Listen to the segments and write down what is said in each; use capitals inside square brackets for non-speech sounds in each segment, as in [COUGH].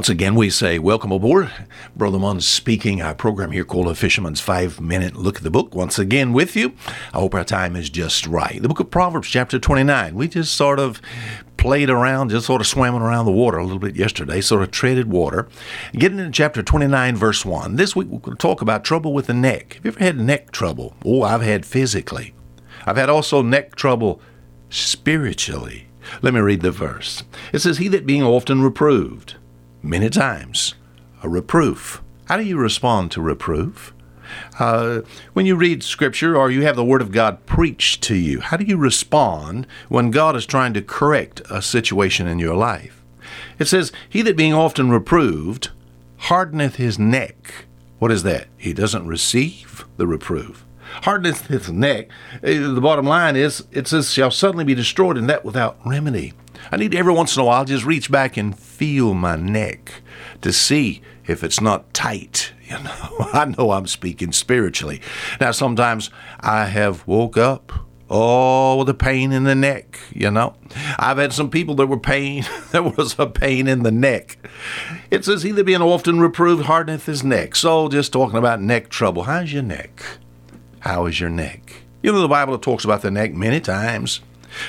Once again, we say welcome aboard. Brother Munn speaking. Our program here called A Fisherman's Five Minute Look at the Book. Once again with you. I hope our time is just right. The book of Proverbs, chapter 29. We just sort of played around, just sort of swam around the water a little bit yesterday, sort of treaded water. Getting into chapter 29, verse 1. This week we're going to talk about trouble with the neck. Have you ever had neck trouble? Oh, I've had physically. I've had also neck trouble spiritually. Let me read the verse. It says, He that being often reproved, many times, a reproof. How do you respond to reproof? Uh, when you read Scripture or you have the Word of God preached to you, how do you respond when God is trying to correct a situation in your life? It says, He that being often reproved hardeneth his neck. What is that? He doesn't receive the reproof. Hardeneth his neck. Uh, the bottom line is, it says, shall suddenly be destroyed, and that without remedy. I need every once in a while just reach back and feel my neck to see if it's not tight. [LAUGHS] You know, I know I'm speaking spiritually. Now, sometimes I have woke up Oh, with a pain in the neck, you know. I've had some people that were pain, [LAUGHS] there was a pain in the neck. It says, He that being often reproved hardeneth his neck. So, just talking about neck trouble. How's your neck? How is your neck? You know, the Bible talks about the neck many times.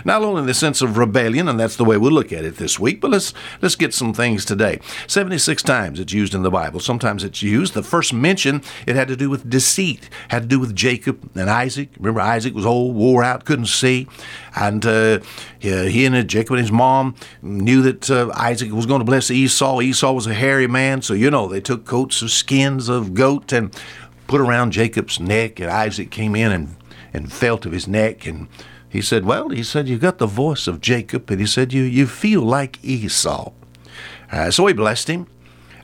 Not only in the sense of rebellion, and that's the way we'll look at it this week, but let's let's get some things today. 76 times it's used in the Bible. Sometimes it's used. The first mention, it had to do with deceit, had to do with Jacob and Isaac. Remember, Isaac was old, wore out, couldn't see. And uh, he and Jacob and his mom knew that uh, Isaac was going to bless Esau. Esau was a hairy man, so you know, they took coats of skins of goat and put around Jacob's neck, and Isaac came in and, and felt of his neck and he said, Well, he said, You got the voice of Jacob, and he said, You, you feel like Esau. Uh, so he blessed him,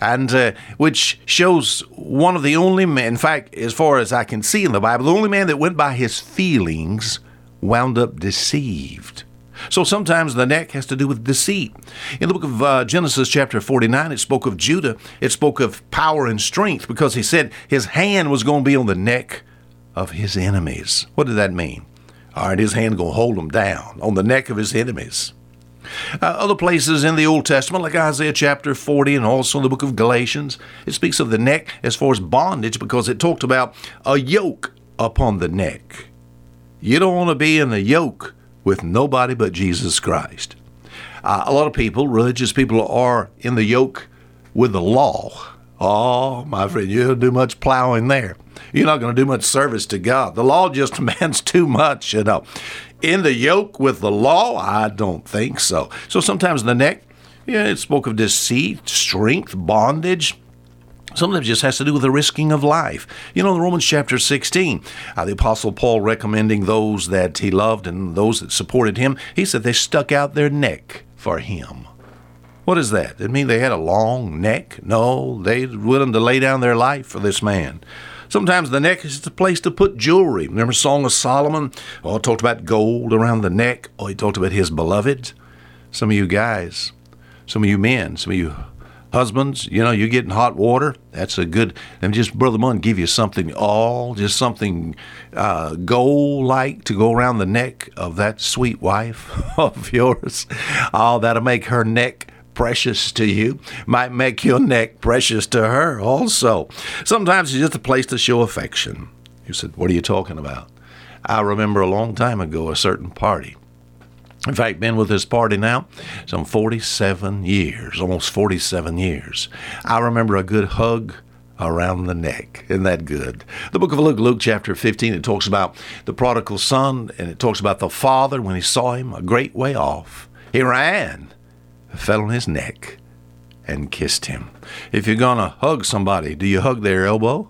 and uh, which shows one of the only men, in fact, as far as I can see in the Bible, the only man that went by his feelings wound up deceived. So sometimes the neck has to do with deceit. In the book of uh, Genesis, chapter 49, it spoke of Judah. It spoke of power and strength because he said his hand was going to be on the neck of his enemies. What did that mean? All right, his hand going to hold them down on the neck of his enemies. Uh, other places in the Old Testament, like Isaiah chapter 40 and also in the book of Galatians, it speaks of the neck as far as bondage because it talked about a yoke upon the neck. You don't want to be in the yoke with nobody but Jesus Christ. Uh, a lot of people, religious people, are in the yoke with the law. Oh, my friend, you don't do much plowing there you're not going to do much service to God. The law just [LAUGHS] demands too much, you know. In the yoke with the law, I don't think so. So sometimes the neck, yeah, it spoke of deceit, strength, bondage. Sometimes it just has to do with the risking of life. You know, in Romans chapter 16, uh, the Apostle Paul recommending those that he loved and those that supported him, he said they stuck out their neck for him. What is that? It mean they had a long neck? No, they were willing to lay down their life for this man. Sometimes the neck is the place to put jewelry. Remember Song of Solomon? Oh, talked about gold around the neck. Oh, he talked about his beloved. Some of you guys, some of you men, some of you husbands, you know, you're getting hot water. That's a good. And just Brother Munn give you something all, just something uh, gold-like to go around the neck of that sweet wife [LAUGHS] of yours. Oh, that'll make her neck precious to you might make your neck precious to her also. Sometimes it's just a place to show affection. You said, What are you talking about? I remember a long time ago a certain party. In fact, been with this party now some 47 years, almost 47 years. I remember a good hug around the neck. Isn't that good? The book of Luke, Luke chapter 15, it talks about the prodigal son and it talks about the father when he saw him a great way off. He ran fell on his neck, and kissed him. If you're going to hug somebody, do you hug their elbow?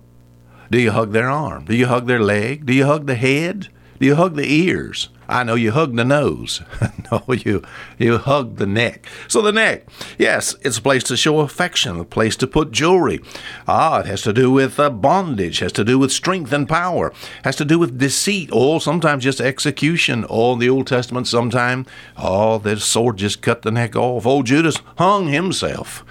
Do you hug their arm? Do you hug their leg? Do you hug the head? Do you hug the ears? I know you hug the nose. [LAUGHS] no, you you hug the neck. So the neck, yes, it's a place to show affection, a place to put jewelry. Ah, it has to do with uh, bondage, has to do with strength and power, has to do with deceit, or sometimes just execution. Or in the Old Testament, sometime, oh, the sword just cut the neck off. Old Judas hung himself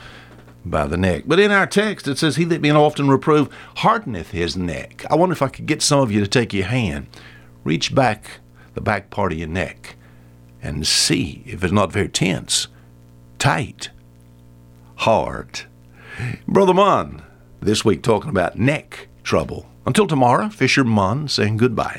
by the neck. But in our text, it says, He that being often reproved hardeneth his neck. I wonder if I could get some of you to take your hand, reach back the back part of your neck and see if it's not very tense, tight, hard. Brother Munn, this week talking about neck trouble. Until tomorrow, Fisher Munn saying goodbye.